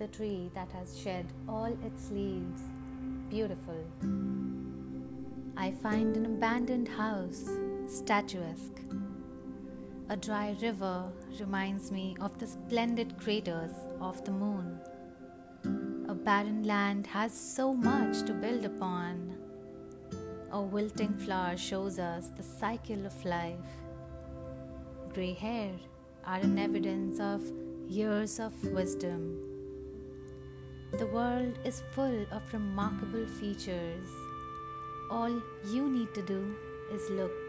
a tree that has shed all its leaves. Beautiful. I find an abandoned house, statuesque. A dry river reminds me of the splendid craters of the moon. A barren land has so much to build upon. A wilting flower shows us the cycle of life. Grey hair are an evidence of years of wisdom. The world is full of remarkable features. All you need to do is look.